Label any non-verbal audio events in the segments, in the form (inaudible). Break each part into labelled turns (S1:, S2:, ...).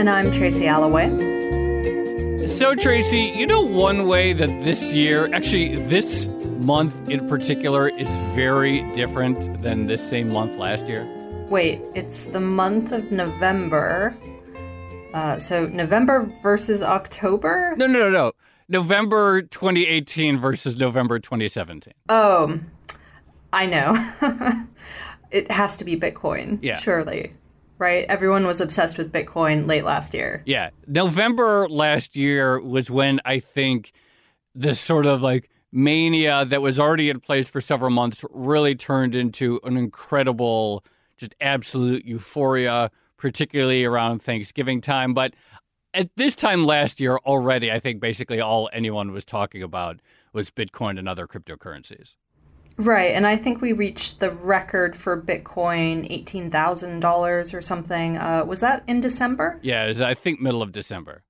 S1: And I'm Tracy Alloway.
S2: So, Tracy, you know one way that this year, actually, this month in particular, is very different than this same month last year?
S1: Wait, it's the month of November. Uh, so, November versus October?
S2: No, no, no, no. November 2018 versus November 2017.
S1: Oh, I know. (laughs) it has to be Bitcoin.
S2: Yeah.
S1: Surely right? Everyone was obsessed with Bitcoin late last year.
S2: Yeah. November last year was when I think this sort of like mania that was already in place for several months really turned into an incredible, just absolute euphoria, particularly around Thanksgiving time. But at this time last year already, I think basically all anyone was talking about was Bitcoin and other cryptocurrencies.
S1: Right, and I think we reached the record for Bitcoin, eighteen thousand dollars or something. Uh, was that in December?
S2: Yeah, was, I think middle of December.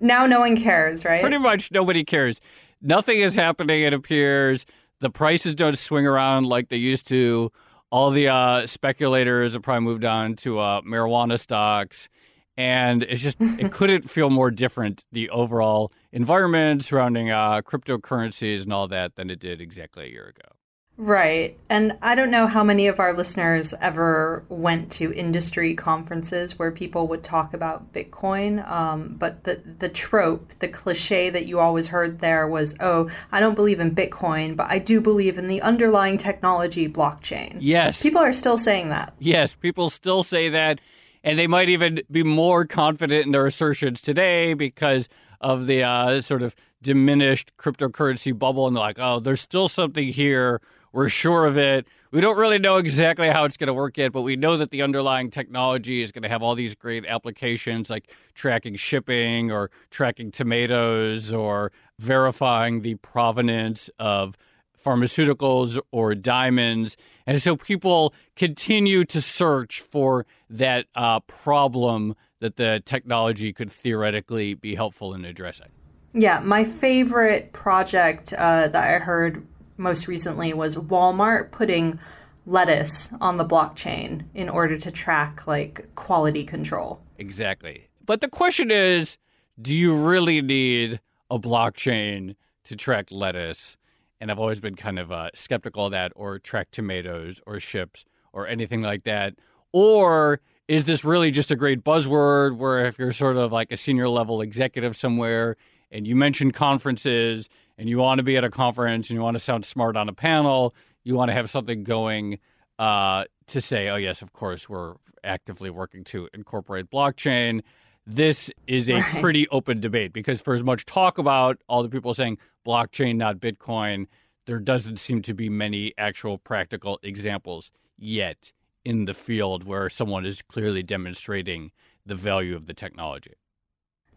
S1: Now no one cares, right?
S2: Pretty much nobody cares. Nothing is happening. It appears the prices don't swing around like they used to. All the uh, speculators have probably moved on to uh, marijuana stocks, and it's just it (laughs) couldn't feel more different the overall environment surrounding uh, cryptocurrencies and all that than it did exactly a year ago.
S1: Right. And I don't know how many of our listeners ever went to industry conferences where people would talk about Bitcoin. Um, but the, the trope, the cliche that you always heard there was, oh, I don't believe in Bitcoin, but I do believe in the underlying technology blockchain.
S2: Yes.
S1: People are still saying that.
S2: Yes. People still say that. And they might even be more confident in their assertions today because of the uh, sort of diminished cryptocurrency bubble. And they're like, oh, there's still something here we're sure of it. We don't really know exactly how it's going to work yet, but we know that the underlying technology is going to have all these great applications like tracking shipping or tracking tomatoes or verifying the provenance of pharmaceuticals or diamonds. And so people continue to search for that uh, problem that the technology could theoretically be helpful in addressing.
S1: Yeah, my favorite project uh, that I heard most recently was Walmart putting lettuce on the blockchain in order to track like quality control.
S2: Exactly. But the question is, do you really need a blockchain to track lettuce? And I've always been kind of uh, skeptical of that, or track tomatoes or ships or anything like that. Or is this really just a great buzzword where if you're sort of like a senior level executive somewhere and you mention conferences and you want to be at a conference and you want to sound smart on a panel, you want to have something going uh, to say, oh, yes, of course, we're actively working to incorporate blockchain. This is a right. pretty open debate because, for as much talk about all the people saying blockchain, not Bitcoin, there doesn't seem to be many actual practical examples yet in the field where someone is clearly demonstrating the value of the technology.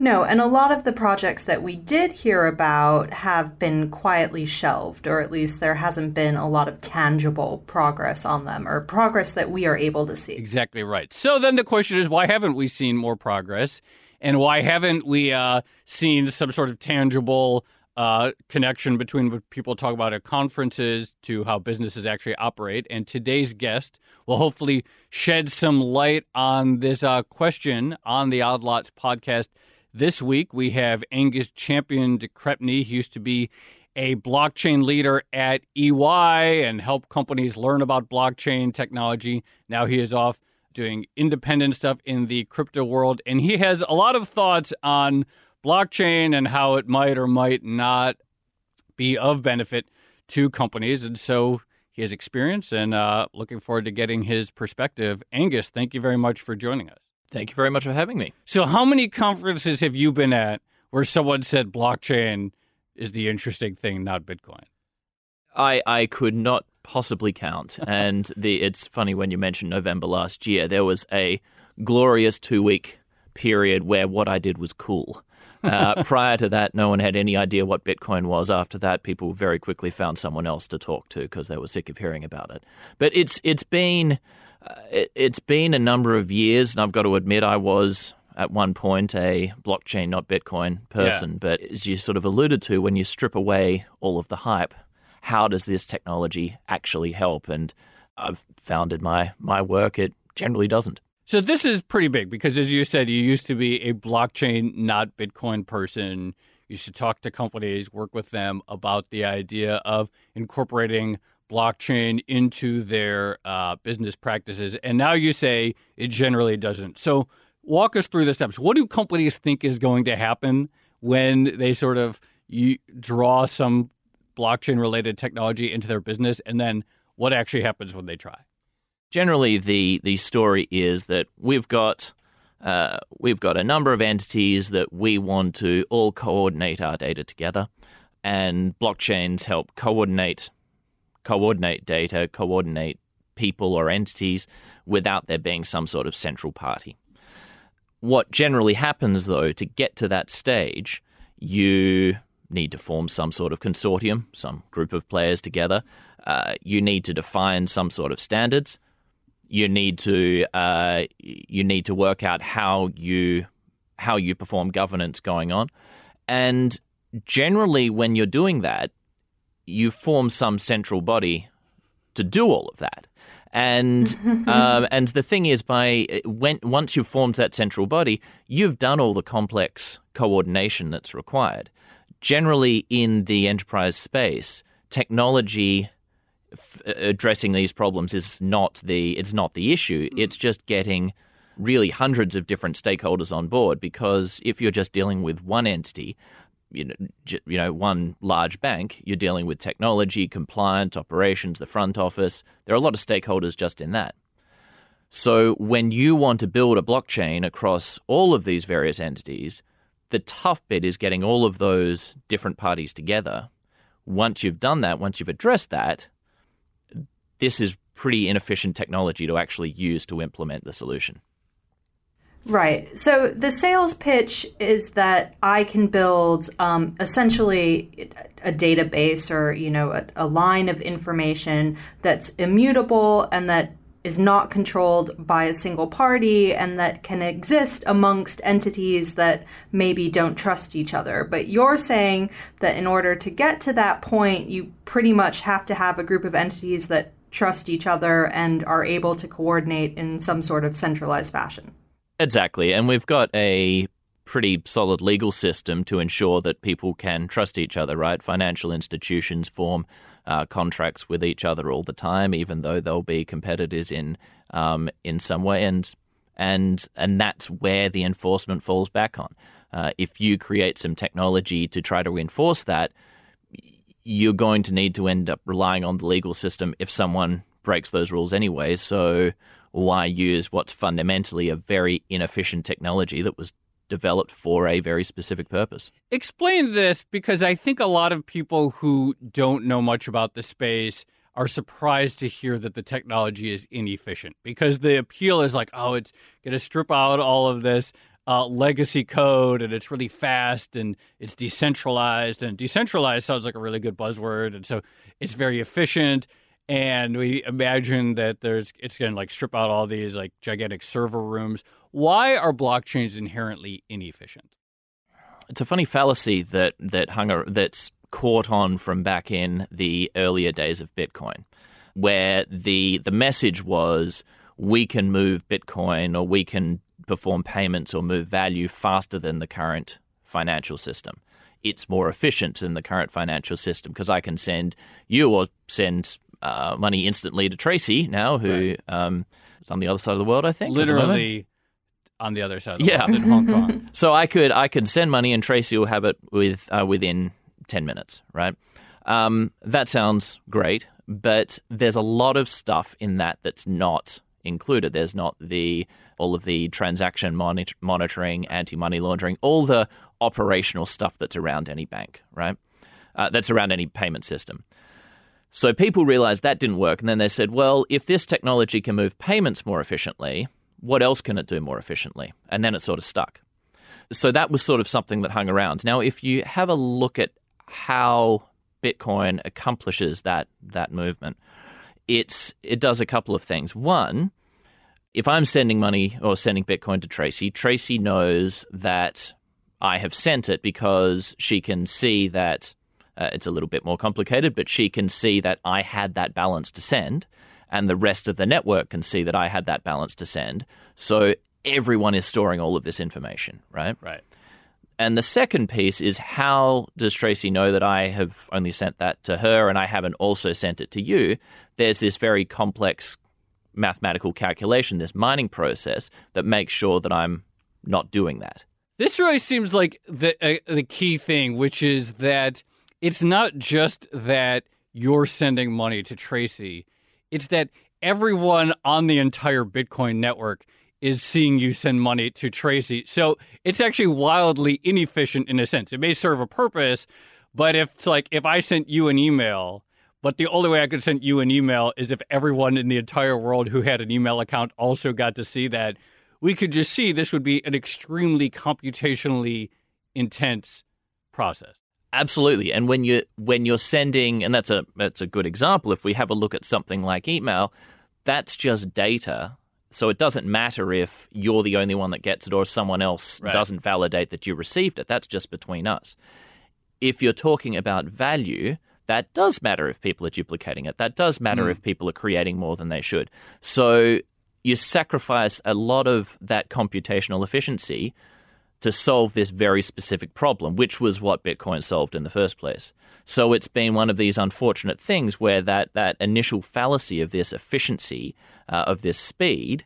S1: No, and a lot of the projects that we did hear about have been quietly shelved, or at least there hasn't been a lot of tangible progress on them, or progress that we are able to see.
S2: Exactly right. So then the question is why haven't we seen more progress? And why haven't we uh, seen some sort of tangible uh, connection between what people talk about at conferences to how businesses actually operate. And today's guest will hopefully shed some light on this uh, question on the Odd Lots podcast. This week, we have Angus Champion de Crespigny. He used to be a blockchain leader at EY and help companies learn about blockchain technology. Now he is off doing independent stuff in the crypto world, and he has a lot of thoughts on blockchain and how it might or might not be of benefit to companies. And so he has experience and uh, looking forward to getting his perspective. Angus, thank you very much for joining us.
S3: Thank you very much for having me.
S2: So, how many conferences have you been at where someone said blockchain is the interesting thing, not Bitcoin?
S3: I, I could not possibly count. (laughs) and the it's funny when you mentioned November last year, there was a glorious two week period where what I did was cool. (laughs) Uh, prior to that, no one had any idea what Bitcoin was. After that, people very quickly found someone else to talk to because they were sick of hearing about it. But it's it's been Uh, it, it's been a number of years, and I've got to admit, I was at one point a blockchain, not Bitcoin person. Yeah. But as you sort of alluded to, when you strip away all of the hype, how does this technology actually help? And I've found in my my work, it generally doesn't.
S2: So this is pretty big because, as you said, you used to be a blockchain, not Bitcoin person. You should talk to companies, work with them about the idea of incorporating blockchain into their uh, business practices. And now you say it generally doesn't. So walk us through the steps. What do companies think is going to happen when they sort of draw some blockchain related technology into their business, and then what actually happens when they try?
S3: generally the the story is that we've got uh, we've got a number of entities that we want to all coordinate our data together, and blockchains help coordinate coordinate data, coordinate people or entities without there being some sort of central party. What generally happens, though, to get to that stage, you need to form some sort of consortium, some group of players together. Uh, you need to define some sort of standards you need to uh, you need to work out how you how you perform governance going on, and generally when you're doing that, you form some central body to do all of that. And um, (laughs) and the thing is, by when once you've formed that central body, you've done all the complex coordination that's required. Generally, in the enterprise space, technology f- addressing these problems is not the it's not the issue. Mm. It's just getting really hundreds of different stakeholders on board because if you're just dealing with one entity, you know, you know, one large bank, you're dealing with technology, compliance, operations, the front office. There are a lot of stakeholders just in that. So when you want to build a blockchain across all of these various entities, the tough bit is getting all of those different parties together. Once you've done that, once you've addressed that, this is pretty inefficient technology to actually use to implement the solution.
S1: Right. So the sales pitch is that I can build um, essentially a database or you know a, a line of information that's immutable and that is not controlled by a single party and that can exist amongst entities that maybe don't trust each other. But you're saying that in order to get to that point, you pretty much have to have a group of entities that trust each other and are able to coordinate in some sort of centralized fashion.
S3: Exactly. And we've got a pretty solid legal system to ensure that people can trust each other, right? Financial institutions form uh, contracts with each other all the time, even though they'll be competitors in um, in some way, and and and that's where the enforcement falls back on. Uh, if you create some technology to try to enforce that, you're going to need to end up relying on the legal system if someone breaks those rules anyway. So why use what's fundamentally a very inefficient technology that was developed for a very specific purpose?
S2: Explain this because I think a lot of people who don't know much about the space are surprised to hear that the technology is inefficient because the appeal is like, oh, it's going to strip out all of this uh, legacy code and it's really fast and it's decentralized and decentralized sounds like a really good buzzword and so it's very efficient and we imagine that there's it's going to like strip out all these like gigantic server rooms why are blockchains inherently inefficient
S3: it's a funny fallacy that that hung a, that's caught on from back in the earlier days of Bitcoin, where the the message was we can move Bitcoin or we can perform payments or move value faster than the current financial system. It's more efficient than the current financial system because I can send you or send uh, money instantly to Tracy now, who right. um, is on the other side of the world. I think
S2: literally on the other side. Of
S3: the yeah.
S2: world, in Hong Kong. (laughs)
S3: so I could I could send money and Tracy will have it with uh, within ten minutes. Right. Um, that sounds great, but there's a lot of stuff in that that's not included. There's not the all of the transaction monitor- monitoring, anti-money laundering, all the operational stuff that's around any bank, right? Uh, that's around any payment system. So people realized that didn't work, and then they said, well, if this technology can move payments more efficiently, what else can it do more efficiently? And then it sort of stuck. So that was sort of something that hung around. Now, if you have a look at how Bitcoin accomplishes that that movement, it's it does a couple of things. One, if I'm sending money or sending Bitcoin to Tracy, Tracy knows that I have sent it because she can see that uh, it's a little bit more complicated, but she can see that I had that balance to send, and the rest of the network can see that I had that balance to send. So everyone is storing all of this information, right?
S2: Right.
S3: And the second piece is how does Tracy know that I have only sent that to her and I haven't also sent it to you? There's this very complex mathematical calculation, this mining process that makes sure that I'm not doing that.
S2: This really seems like the uh, the key thing, which is that it's not just that you're sending money to Tracy; it's that everyone on the entire Bitcoin network is seeing you send money to Tracy. So it's actually wildly inefficient in a sense. It may serve a purpose, but if it's like if I sent you an email, but the only way I could send you an email is if everyone in the entire world who had an email account also got to see that, we could just see this would be an extremely computationally intense process.
S3: Absolutely. And when you when you're sending and that's a that's a good example if we have a look at something like email, that's just data so it doesn't matter if you're the only one that gets it or someone else right. doesn't validate that you received it. That's just between us. If you're talking about value, that does matter if people are duplicating it. That does matter mm. if people are creating more than they should. So you sacrifice a lot of that computational efficiency to solve this very specific problem, which was what Bitcoin solved in the first place. So it's been one of these unfortunate things where that, that initial fallacy of this efficiency, uh, of this speed,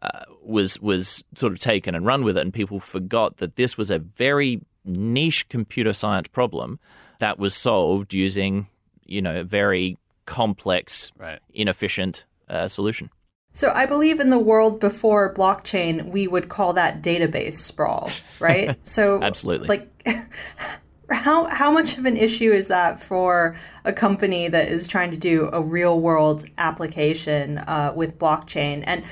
S3: uh, was was sort of taken and run with it, and people forgot that this was a very niche computer science problem that was solved using, you know, a very complex,
S2: right.
S3: inefficient uh, solution.
S1: So I believe in the world before blockchain, we would call that database sprawl, (laughs) right? So
S3: absolutely,
S1: like. (laughs) how how much of an issue is that for a company that is trying to do a real world application uh, with blockchain and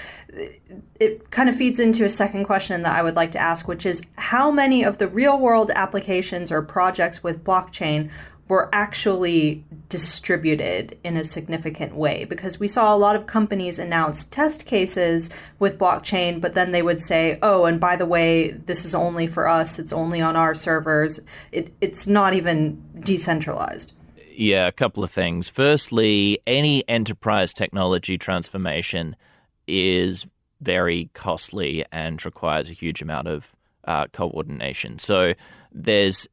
S1: it kind of feeds into a second question that I would like to ask, which is how many of the real world applications or projects with blockchain were actually distributed in a significant way. Because we saw a lot of companies announce test cases with blockchain but then they would say oh and by the way this is only for us. It's only on our servers. It, it's not even decentralized.
S3: Yeah a couple of things. Firstly any enterprise technology transformation is very costly and requires a huge amount of uh, coordination. So there's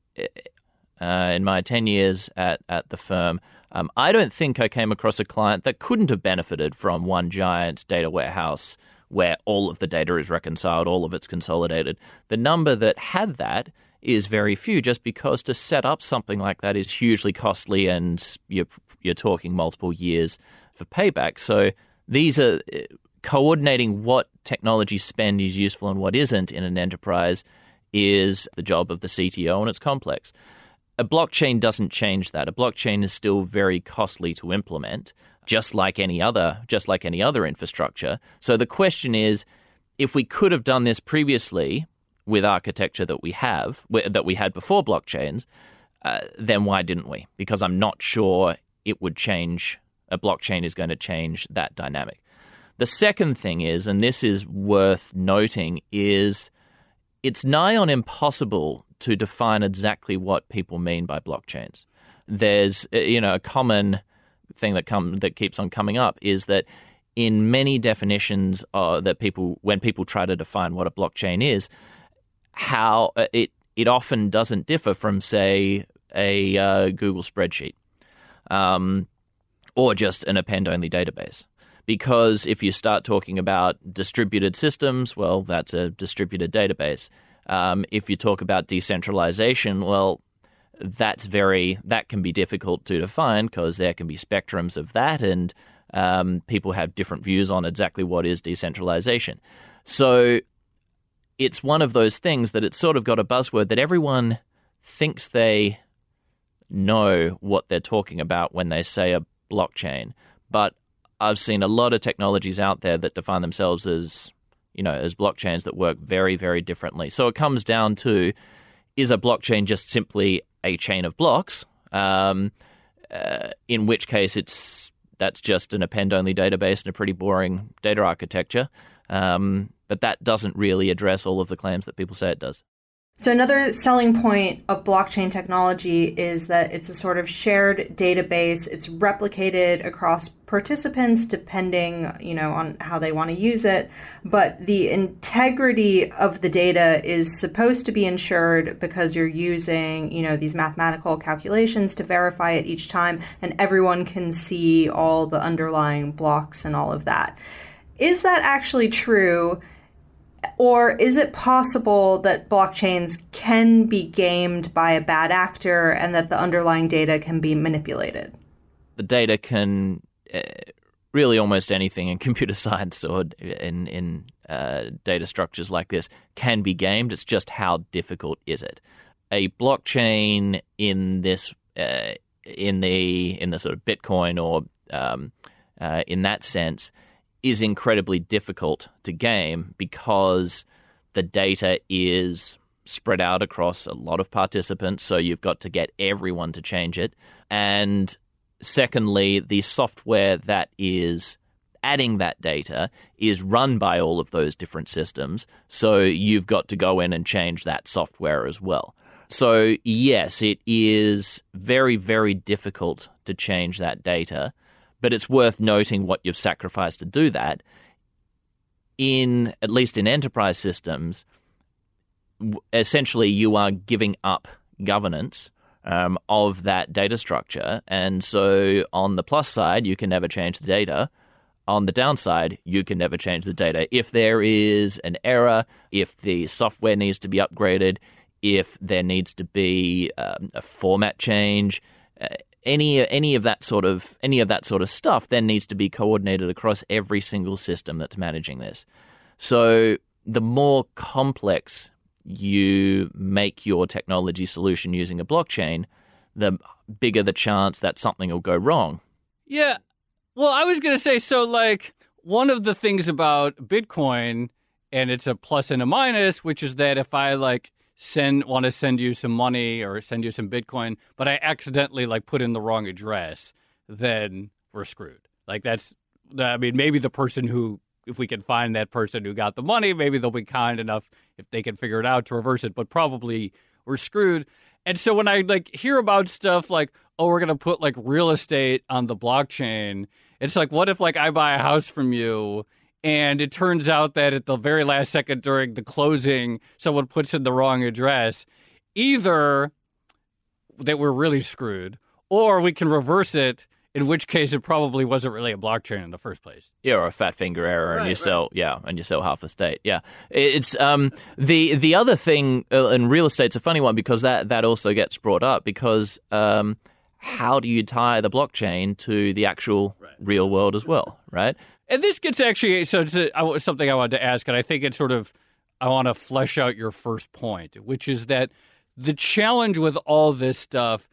S3: uh, in my 10 years at, at the firm, um, I don't think I came across a client that couldn't have benefited from one giant data warehouse where all of the data is reconciled, all of it's consolidated. The number that had that is very few, just because to set up something like that is hugely costly and you're, you're talking multiple years for payback. So these are uh, coordinating what technology spend is useful and what isn't in an enterprise is the job of the CTO, and it's complex. A blockchain doesn't change that. A blockchain is still very costly to implement, just like any other, just like any other infrastructure. So the question is, if we could have done this previously with architecture that we have, that we had before blockchains, uh, then why didn't we? Because I'm not sure it would change. A blockchain is going to change that dynamic. The second thing is, and this is worth noting, is it's nigh on impossible to define exactly what people mean by blockchains. There's uh, you know a common thing that come that keeps on coming up is that in many definitions uh, that people when people try to define what a blockchain is, how uh, it it often doesn't differ from say a uh, Google spreadsheet um, or just an append only database. Because if you start talking about distributed systems, well, that's a distributed database. Um, if you talk about decentralization, well, that's very that can be difficult to define because there can be spectrums of that, and um, people have different views on exactly what is decentralization. So it's one of those things that it's sort of got a buzzword that everyone thinks they know what they're talking about when they say a blockchain. But I've seen a lot of technologies out there that define themselves as, you know, as blockchains that work very, very differently. So it comes down to is a blockchain just simply a chain of blocks? Um, uh, in which case it's that's just an append-only database and a pretty boring data architecture. Um, but that doesn't really address all of the claims that people say it does.
S1: So, another selling point of blockchain technology is that it's a sort of shared database. It's replicated across participants depending, you know, on how they want to use it. But the integrity of the data is supposed to be ensured because you're using, you know, these mathematical calculations to verify it each time, and everyone can see all the underlying blocks and all of that. Is that actually true? Or is it possible that blockchains can be gamed by a bad actor and that the underlying data can be manipulated?
S3: The data can uh, really almost anything in (laughs) computer science or in in uh, data structures like this can be gamed. It's just how difficult is it? A blockchain in this uh, in the in the sort of Bitcoin or um, uh, in that sense is incredibly difficult to game because the data is spread out across a lot of participants, so you've got to get everyone to change it. And secondly, the software that is adding that data is run by all of those different systems, so you've got to go in and change that software as well. So, yes, it is very, very difficult to change that data but it's worth noting what you've sacrificed to do that. In at least in enterprise systems, essentially you are giving up governance um, of that data structure, and so on the plus side, you can never change the data. On the downside, you can never change the data. If there is an error, if the software needs to be upgraded, if there needs to be um, a format change, uh, any any of that sort of any of that sort of stuff then needs to be coordinated across every single system that's managing this. So the more complex you make your technology solution using a blockchain, the bigger the chance that something will go wrong.
S2: Yeah. Well, I was going to say so like one of the things about Bitcoin and it's a plus and a minus, which is that if I like send want to send you some money or send you some Bitcoin, but I accidentally like put in the wrong address, then we're screwed. Like that's I mean maybe the person who if we can find that person who got the money, maybe they'll be kind enough if they can figure it out to reverse it, but probably we're screwed. And so when I like hear about stuff like, oh, we're gonna put like real estate on the blockchain, it's like, what if like I buy a house from you and it turns out that at the very last second during the closing, someone puts in the wrong address. Either that we're really screwed, or we can reverse it, in which case it probably wasn't really a blockchain in the first place.
S3: Yeah, or a fat finger error,
S2: right,
S3: and you
S2: right.
S3: sell yeah, and you sell half the state. Yeah, it's um the the other thing, uh, and real estate's a funny one because that that also gets brought up because um how do you tie the blockchain to the actual right. real world as well, (laughs) right?
S2: And this gets actually so it's something I wanted to ask, and I think it's sort of I want to flesh out your first point, which is that the challenge with all this stuff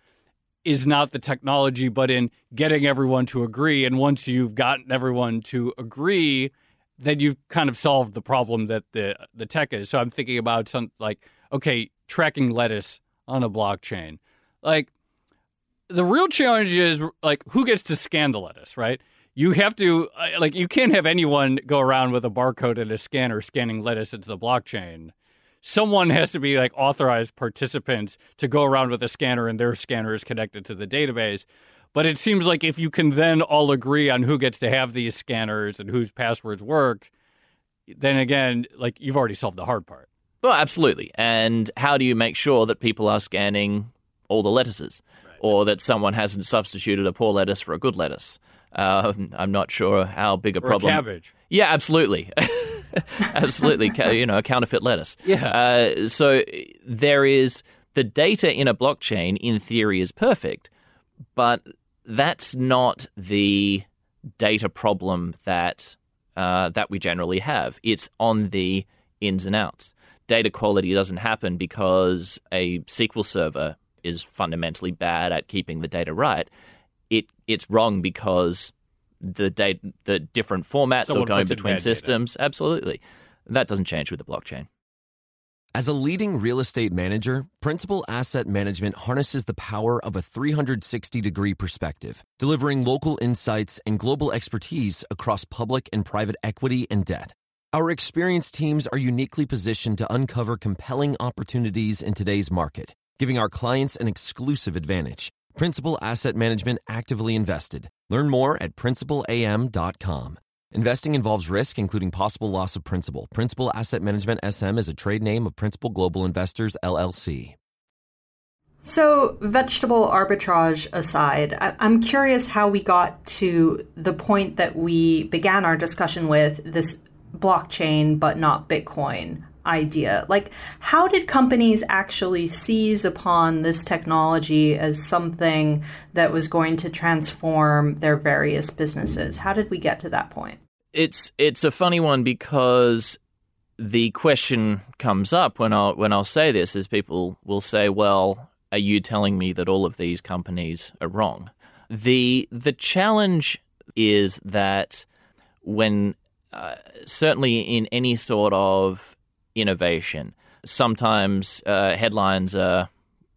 S2: is not the technology, but in getting everyone to agree. And once you've gotten everyone to agree, then you've kind of solved the problem that the the tech is. So I'm thinking about something like okay, tracking lettuce on a blockchain, like. The real challenge is like who gets to scan the lettuce, right? you have to uh, like you can't have anyone go around with a barcode and a scanner scanning lettuce into the blockchain. someone has to be like authorized participants to go around with a scanner and their scanner is connected to the database. But it seems like if you can then all agree on who gets to have these scanners and whose passwords work, then again, like you've already solved the hard part.
S3: Well, absolutely. And how do you make sure that people are scanning all the lettuces. Or that someone hasn't substituted a poor lettuce for a good lettuce? Uh, I'm not sure how big a
S2: or
S3: problem.
S2: A cabbage.
S3: Yeah, absolutely. (laughs) absolutely. you know, a counterfeit lettuce.
S2: Yeah.
S3: Uh, so there is the data in a blockchain, in theory, is perfect, but that's not the data problem that uh, that we generally have. It's on the ins and outs. Data quality doesn't happen because a SQL server is fundamentally bad at keeping the data right. It it's wrong because the data, the different formats
S2: Someone
S3: or going between
S2: bad data.
S3: systems. Absolutely, that doesn't change with the blockchain.
S4: As a leading real estate manager, Principal Asset Management harnesses the power of a 360 degree perspective, delivering local insights and global expertise across public and private equity and debt. Our experienced teams are uniquely positioned to uncover compelling opportunities in today's market, giving our clients an exclusive advantage. Principal Asset Management actively invested. Learn more at principalam.com. Investing involves risk, including possible loss of principal. Principal Asset Management SM is a trade name of Principal Global Investors, LLC.
S1: So, vegetable arbitrage aside, I- I'm curious how we got to the point that we began our discussion with this blockchain but not Bitcoin idea. Like, how did companies actually seize upon this technology as something that was going to transform their various businesses? How did we get to that point?
S3: It's it's a funny one because the question comes up when I when I'll say this is people will say, "Well, are you telling me that all of these companies are wrong?" The the challenge is that when uh, certainly in any sort of innovation, sometimes uh, headlines are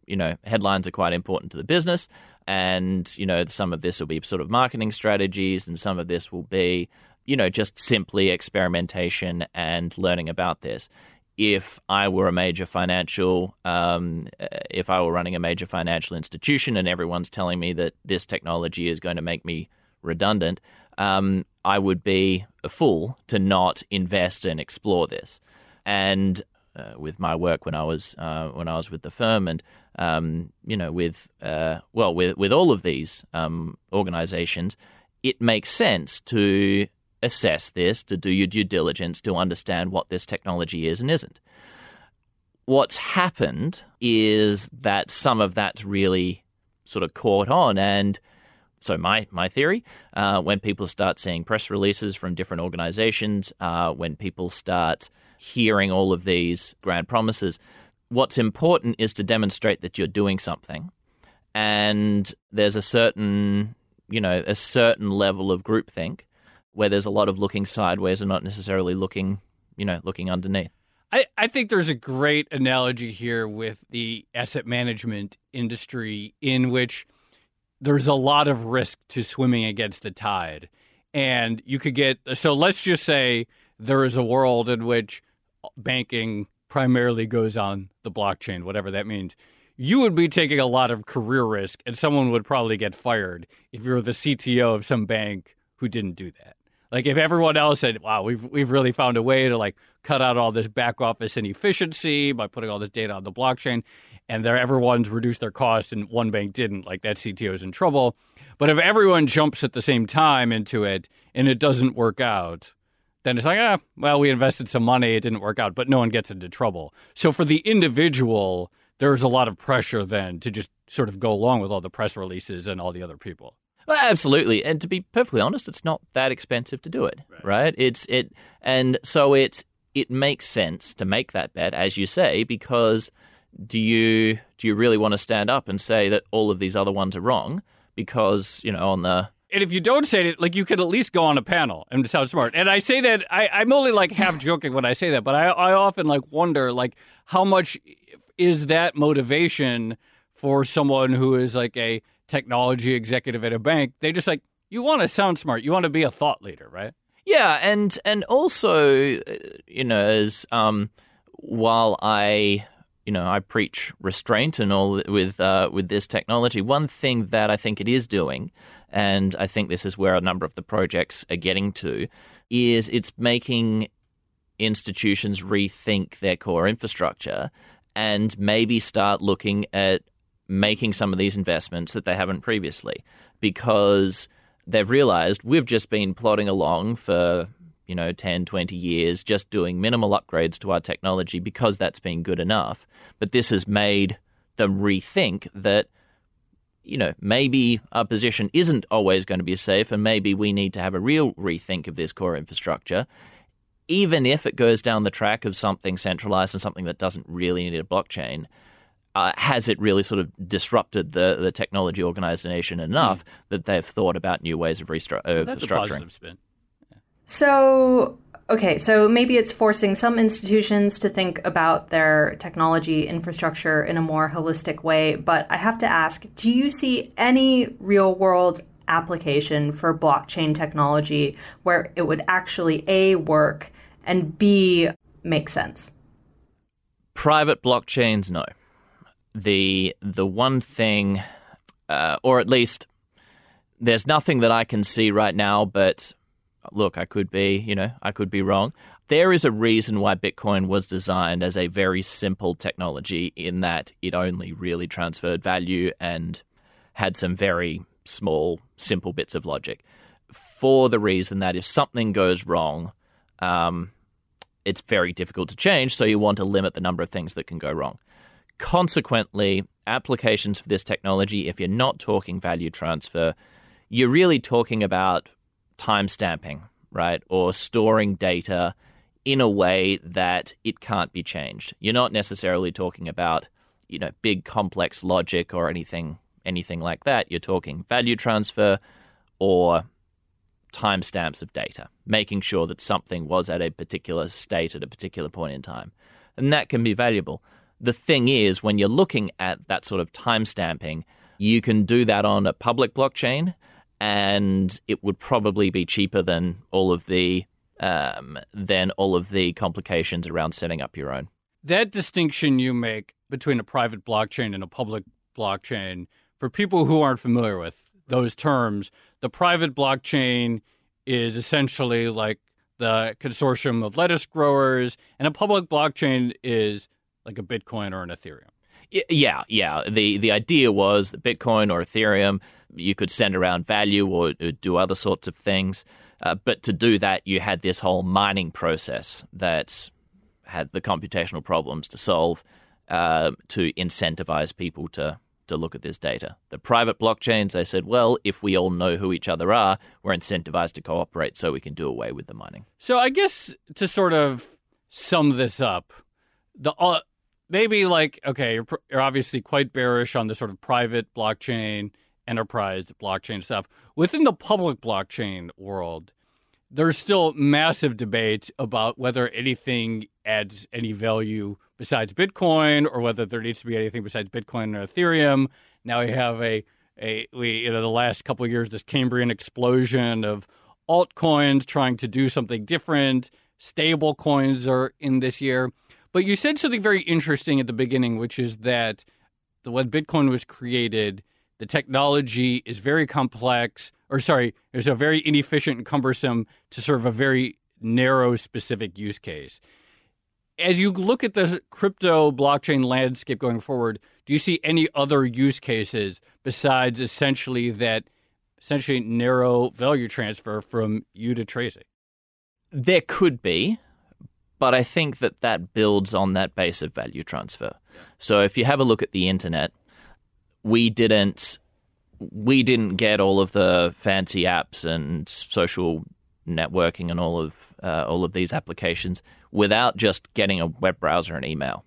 S3: you know headlines are quite important to the business, and you know some of this will be sort of marketing strategies, and some of this will be you know just simply experimentation and learning about this if I were a major financial, um, if I were running a major financial institution and everyone's telling me that this technology is going to make me redundant, um, I would be a fool to not invest and explore this. And uh, with my work when I was uh, when I was with the firm, and um, you know, with uh, well, with with all of these um, organizations, it makes sense to assess this, to do your due diligence, to understand what this technology is and isn't. What's happened is that some of that's really sort of caught on, and so my my theory, uh, when people start seeing press releases from different organizations, uh, when people start hearing all of these grand promises, what's important is to demonstrate that you're doing something, and there's a certain you know a certain level of groupthink where there's a lot of looking sideways and not necessarily looking, you know, looking underneath.
S2: I, I think there's a great analogy here with the asset management industry in which there's a lot of risk to swimming against the tide. And you could get, so let's just say there is a world in which banking primarily goes on the blockchain, whatever that means. You would be taking a lot of career risk, and someone would probably get fired if you're the CTO of some bank who didn't do that. Like if everyone else said, "Wow, we've we've really found a way to like cut out all this back office inefficiency by putting all this data on the blockchain," and there everyone's reduced their costs and one bank didn't, like that CTO is in trouble. But if everyone jumps at the same time into it and it doesn't work out, then it's like, ah, well, we invested some money, it didn't work out, but no one gets into trouble. So for the individual, there's a lot of pressure then to just sort of go along with all the press releases and all the other people.
S3: Well, absolutely, and to be perfectly honest, it's not that expensive to do it, right? right? It's it, and so it it makes sense to make that bet, as you say, because do you do you really want to stand up and say that all of these other ones are wrong? Because you know on the
S2: and if you don't say it, like you can at least go on a panel and sound smart. And I say that I, I'm only like half joking when I say that, but I, I often like wonder like how much is that motivation for someone who is like a technology executive at a bank? They just like you want to sound smart, you want to be a thought leader, right?
S3: Yeah, and and also, uh, you know, as um, while I you know I preach restraint and all with uh, with this technology, one thing that I think it is doing, and I think this is where a number of the projects are getting to, is it's making institutions rethink their core infrastructure and maybe start looking at making some of these investments that they haven't previously. Because they've realized we've just been plodding along for you know 10 20 years just doing minimal upgrades to our technology because that's been good enough. But this has made them rethink that you know maybe our position isn't always going to be safe and maybe we need to have a real rethink of this core infrastructure even if it goes down the track of something centralized and something that doesn't really need a blockchain uh, has it really sort of disrupted the, the technology organization enough mm. that they've thought about new ways of, restru- of
S2: That's
S3: structuring?
S2: A positive spin.
S1: Yeah. So, okay, so maybe it's forcing some institutions to think about their technology infrastructure in a more holistic way. But I have to ask do you see any real world application for blockchain technology where it would actually A, work, and B, make sense?
S3: Private blockchains, no the the one thing, uh, or at least there's nothing that I can see right now. But look, I could be, you know, I could be wrong. There is a reason why Bitcoin was designed as a very simple technology in that it only really transferred value and had some very small, simple bits of logic. For the reason that if something goes wrong, um, it's very difficult to change. So you want to limit the number of things that can go wrong. Consequently, applications for this technology, if you're not talking value transfer, you're really talking about timestamping, right? Or storing data in a way that it can't be changed. You're not necessarily talking about, you know, big complex logic or anything anything like that. You're talking value transfer or timestamps of data, making sure that something was at a particular state at a particular point in time. And that can be valuable the thing is, when you're looking at that sort of timestamping, you can do that on a public blockchain, and it would probably be cheaper than all of the um, than all of the complications around setting up your own.
S2: That distinction you make between a private blockchain and a public blockchain, for people who aren't familiar with those terms, the private blockchain is essentially like the consortium of lettuce growers, and a public blockchain is like a Bitcoin or an Ethereum.
S3: Yeah, yeah. The the idea was that Bitcoin or Ethereum, you could send around value or, do other sorts of things. Uh, but to do that, you had this whole mining process that had the computational problems to solve uh, to incentivize people to to look at this data. The private blockchains, they said, well, if we all know who each other are, we're incentivized to cooperate so we can do away with the mining.
S2: So I guess to sort of sum this up, the uh, maybe like okay, you're, you're obviously quite bearish on the sort of private blockchain, enterprise blockchain stuff. Within the public blockchain world, there's still massive debate about whether anything adds any value besides Bitcoin or whether there needs to be anything besides Bitcoin or Ethereum. Now we have a a we you know the last couple of years this Cambrian explosion of altcoins trying to do something different. Stable coins are in this year. But you said something very interesting at the beginning, which is that when Bitcoin was created, the technology is very complex, or sorry, it's a very inefficient and cumbersome to serve a very narrow, specific use case. As you look at the crypto blockchain landscape going forward, do you see any other use cases besides essentially that essentially narrow value transfer from you to Tracy?
S3: There could be. But I think that that builds on that base of value transfer. So if you have a look at the internet, we didn't we didn't get all of the fancy apps and social networking and all of uh, all of these applications without just getting a web browser and email.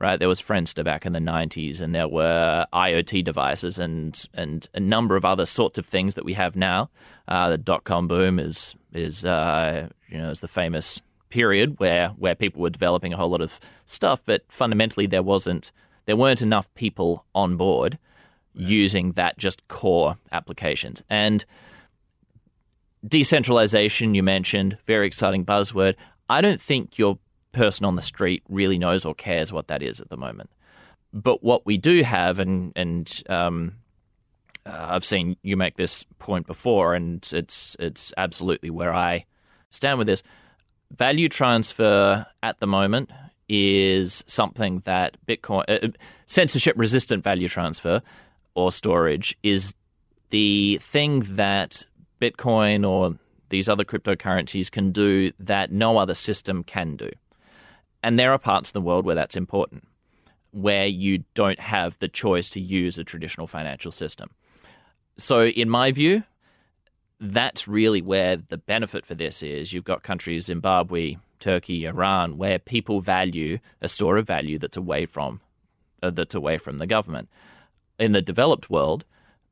S3: Right, there was Friendster back in the '90s, and there were IoT devices and and a number of other sorts of things that we have now. Uh, the dot com boom is is uh, you know is the famous period where where people were developing a whole lot of stuff, but fundamentally there wasn't there weren't enough people on board using that just core applications. And decentralization, you mentioned, very exciting buzzword. I don't think you're person on the street really knows or cares what that is at the moment. But what we do have, and and um, uh, I've seen you make this point before, and it's it's absolutely where I stand with this. Value transfer at the moment is something that Bitcoin uh, censorship resistant value transfer or storage is the thing that Bitcoin or these other cryptocurrencies can do that no other system can do. And there are parts of the world where that's important, where you don't have the choice to use a traditional financial system. So, in my view, that's really where the benefit for this is. You've got countries, Zimbabwe, Turkey, Iran, where people value a store of value that's away from uh, that's away from the government. In the developed world,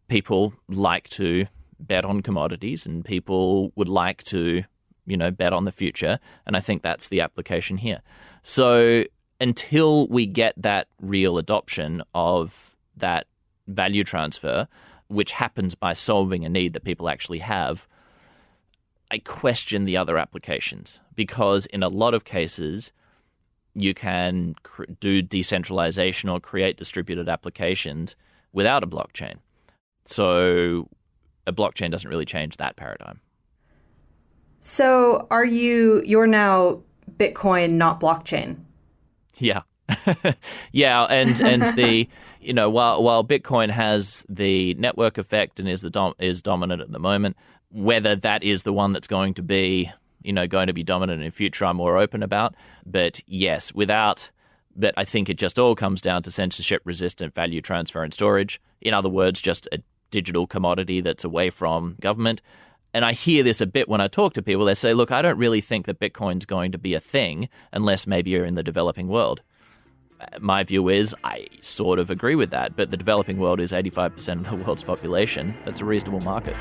S3: people like to bet on commodities and people would like to, you know, bet on the future. And I think that's the application here. So until we get that real adoption of that value transfer, which happens by solving a need that people actually have, I question the other applications because in a lot of cases, you can cr- do decentralization or create distributed applications without a blockchain. So a blockchain doesn't really change that paradigm.
S1: So are you you're now Bitcoin not blockchain?
S3: Yeah. (laughs) yeah, and and the (laughs) you know while while Bitcoin has the network effect and is the dom- is dominant at the moment, whether that is the one that's going to be you know going to be dominant in future, I'm more open about. But yes, without but I think it just all comes down to censorship resistant value transfer and storage. In other words, just a digital commodity that's away from government. And I hear this a bit when I talk to people. They say, look, I don't really think that Bitcoin's going to be a thing unless maybe you're in the developing world. My view is I sort of agree with that, but the developing world is 85% of the world's population. That's a reasonable market.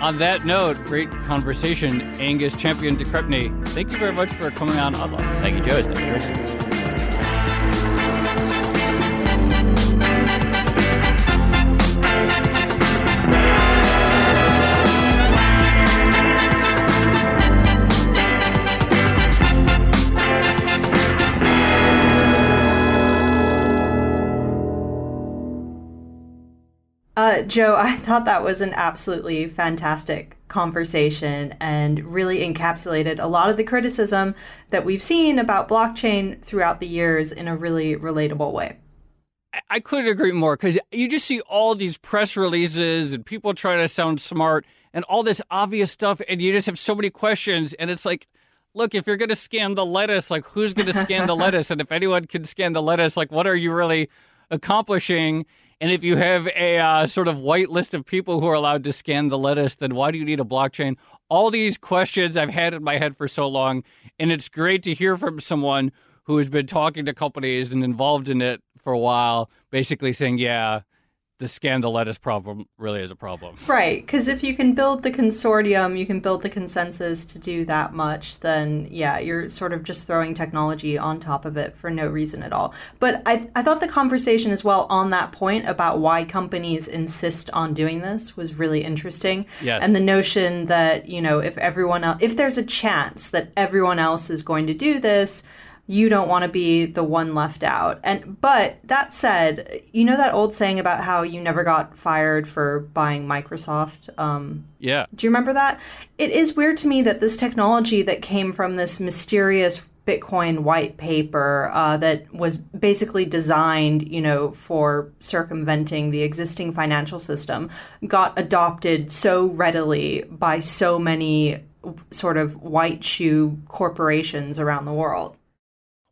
S2: On that note, great conversation. Angus Champion de Crespigny, thank you very much for coming on.
S3: Thank you, Joe.
S1: Uh, Joe, (laughs) I thought that was an absolutely fantastic conversation and really encapsulated a lot of the criticism that we've seen about blockchain throughout the years in a really relatable way.
S2: I couldn't agree more because you just see all these press releases and people trying to sound smart and all this obvious stuff, and you just have so many questions. And it's like, look, if you're going to scan the lettuce, like who's going to scan the (laughs) lettuce? And if anyone can scan the lettuce, like what are you really accomplishing? And if you have a uh, sort of white list of people who are allowed to scan the lettuce, then why do you need a blockchain? All these questions I've had in my head for so long. And it's great to hear from someone who has been talking to companies and involved in it for a while, basically saying, yeah, the scan the lettuce problem really is a problem.
S1: Right, because if you can build the consortium, you can build the consensus to do that much, then yeah, you're sort of just throwing technology on top of it for no reason at all. But I, I thought the conversation as well on that point about why companies insist on doing this was really interesting.
S2: Yes.
S1: And the notion that, you know, if everyone else, if there's a chance that everyone else is going to do this, you don't want to be the one left out. And but that said, you know that old saying about how you never got fired for buying Microsoft. Um,
S2: yeah.
S1: Do you remember that? It is weird to me that this technology that came from this mysterious Bitcoin white paper uh, that was basically designed, you know, for circumventing the existing financial system, got adopted so readily by so many sort of white shoe corporations around the world.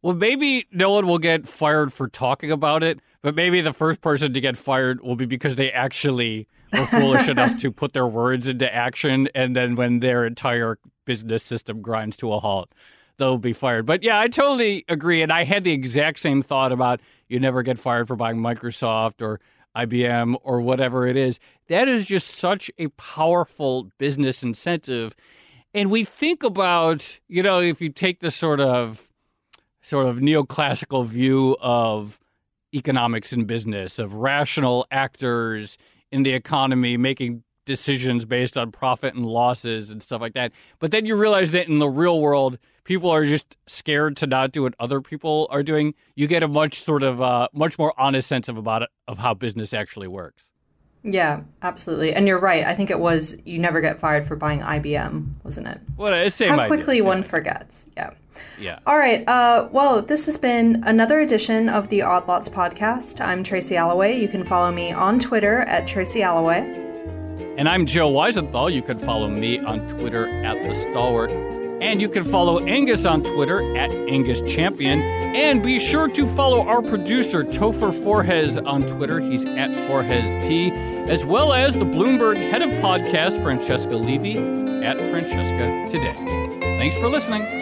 S2: Well, maybe no one will get fired for talking about it, but maybe the first person to get fired will be because they actually were foolish (laughs) enough to put their words into action. And then when their entire business system grinds to a halt, they'll be fired. But yeah, I totally agree. And I had the exact same thought about you never get fired for buying Microsoft or IBM or whatever it is. That is just such a powerful business incentive. And we think about, you know, if you take the sort of sort of neoclassical view of economics and business, of rational actors in the economy making decisions based on profit and losses and stuff like that. But then you realize that in the real world, people are just scared to not do what other people are doing. You get a much sort of uh, much more honest sense of about it, of how business actually works.
S1: Yeah, absolutely. And you're right. I think it was you never get fired for buying IBM, wasn't it?
S2: Well, it's same
S1: How quickly
S2: same
S1: one
S2: idea.
S1: forgets. Yeah.
S2: Yeah.
S1: All right. Uh, well, this has been another edition of the Odd Lots podcast. I'm Tracy Alloway. You can follow me on Twitter at Tracy Alloway.
S2: And I'm Joe Weisenthal. You can follow me on Twitter at the Stalwart. And you can follow Angus on Twitter at Angus Champion. And be sure to follow our producer, Topher Forhecz, on Twitter. He's at Forhez T, as well as the Bloomberg head of podcast, Francesca Levy, at Francesca Today. Thanks for listening.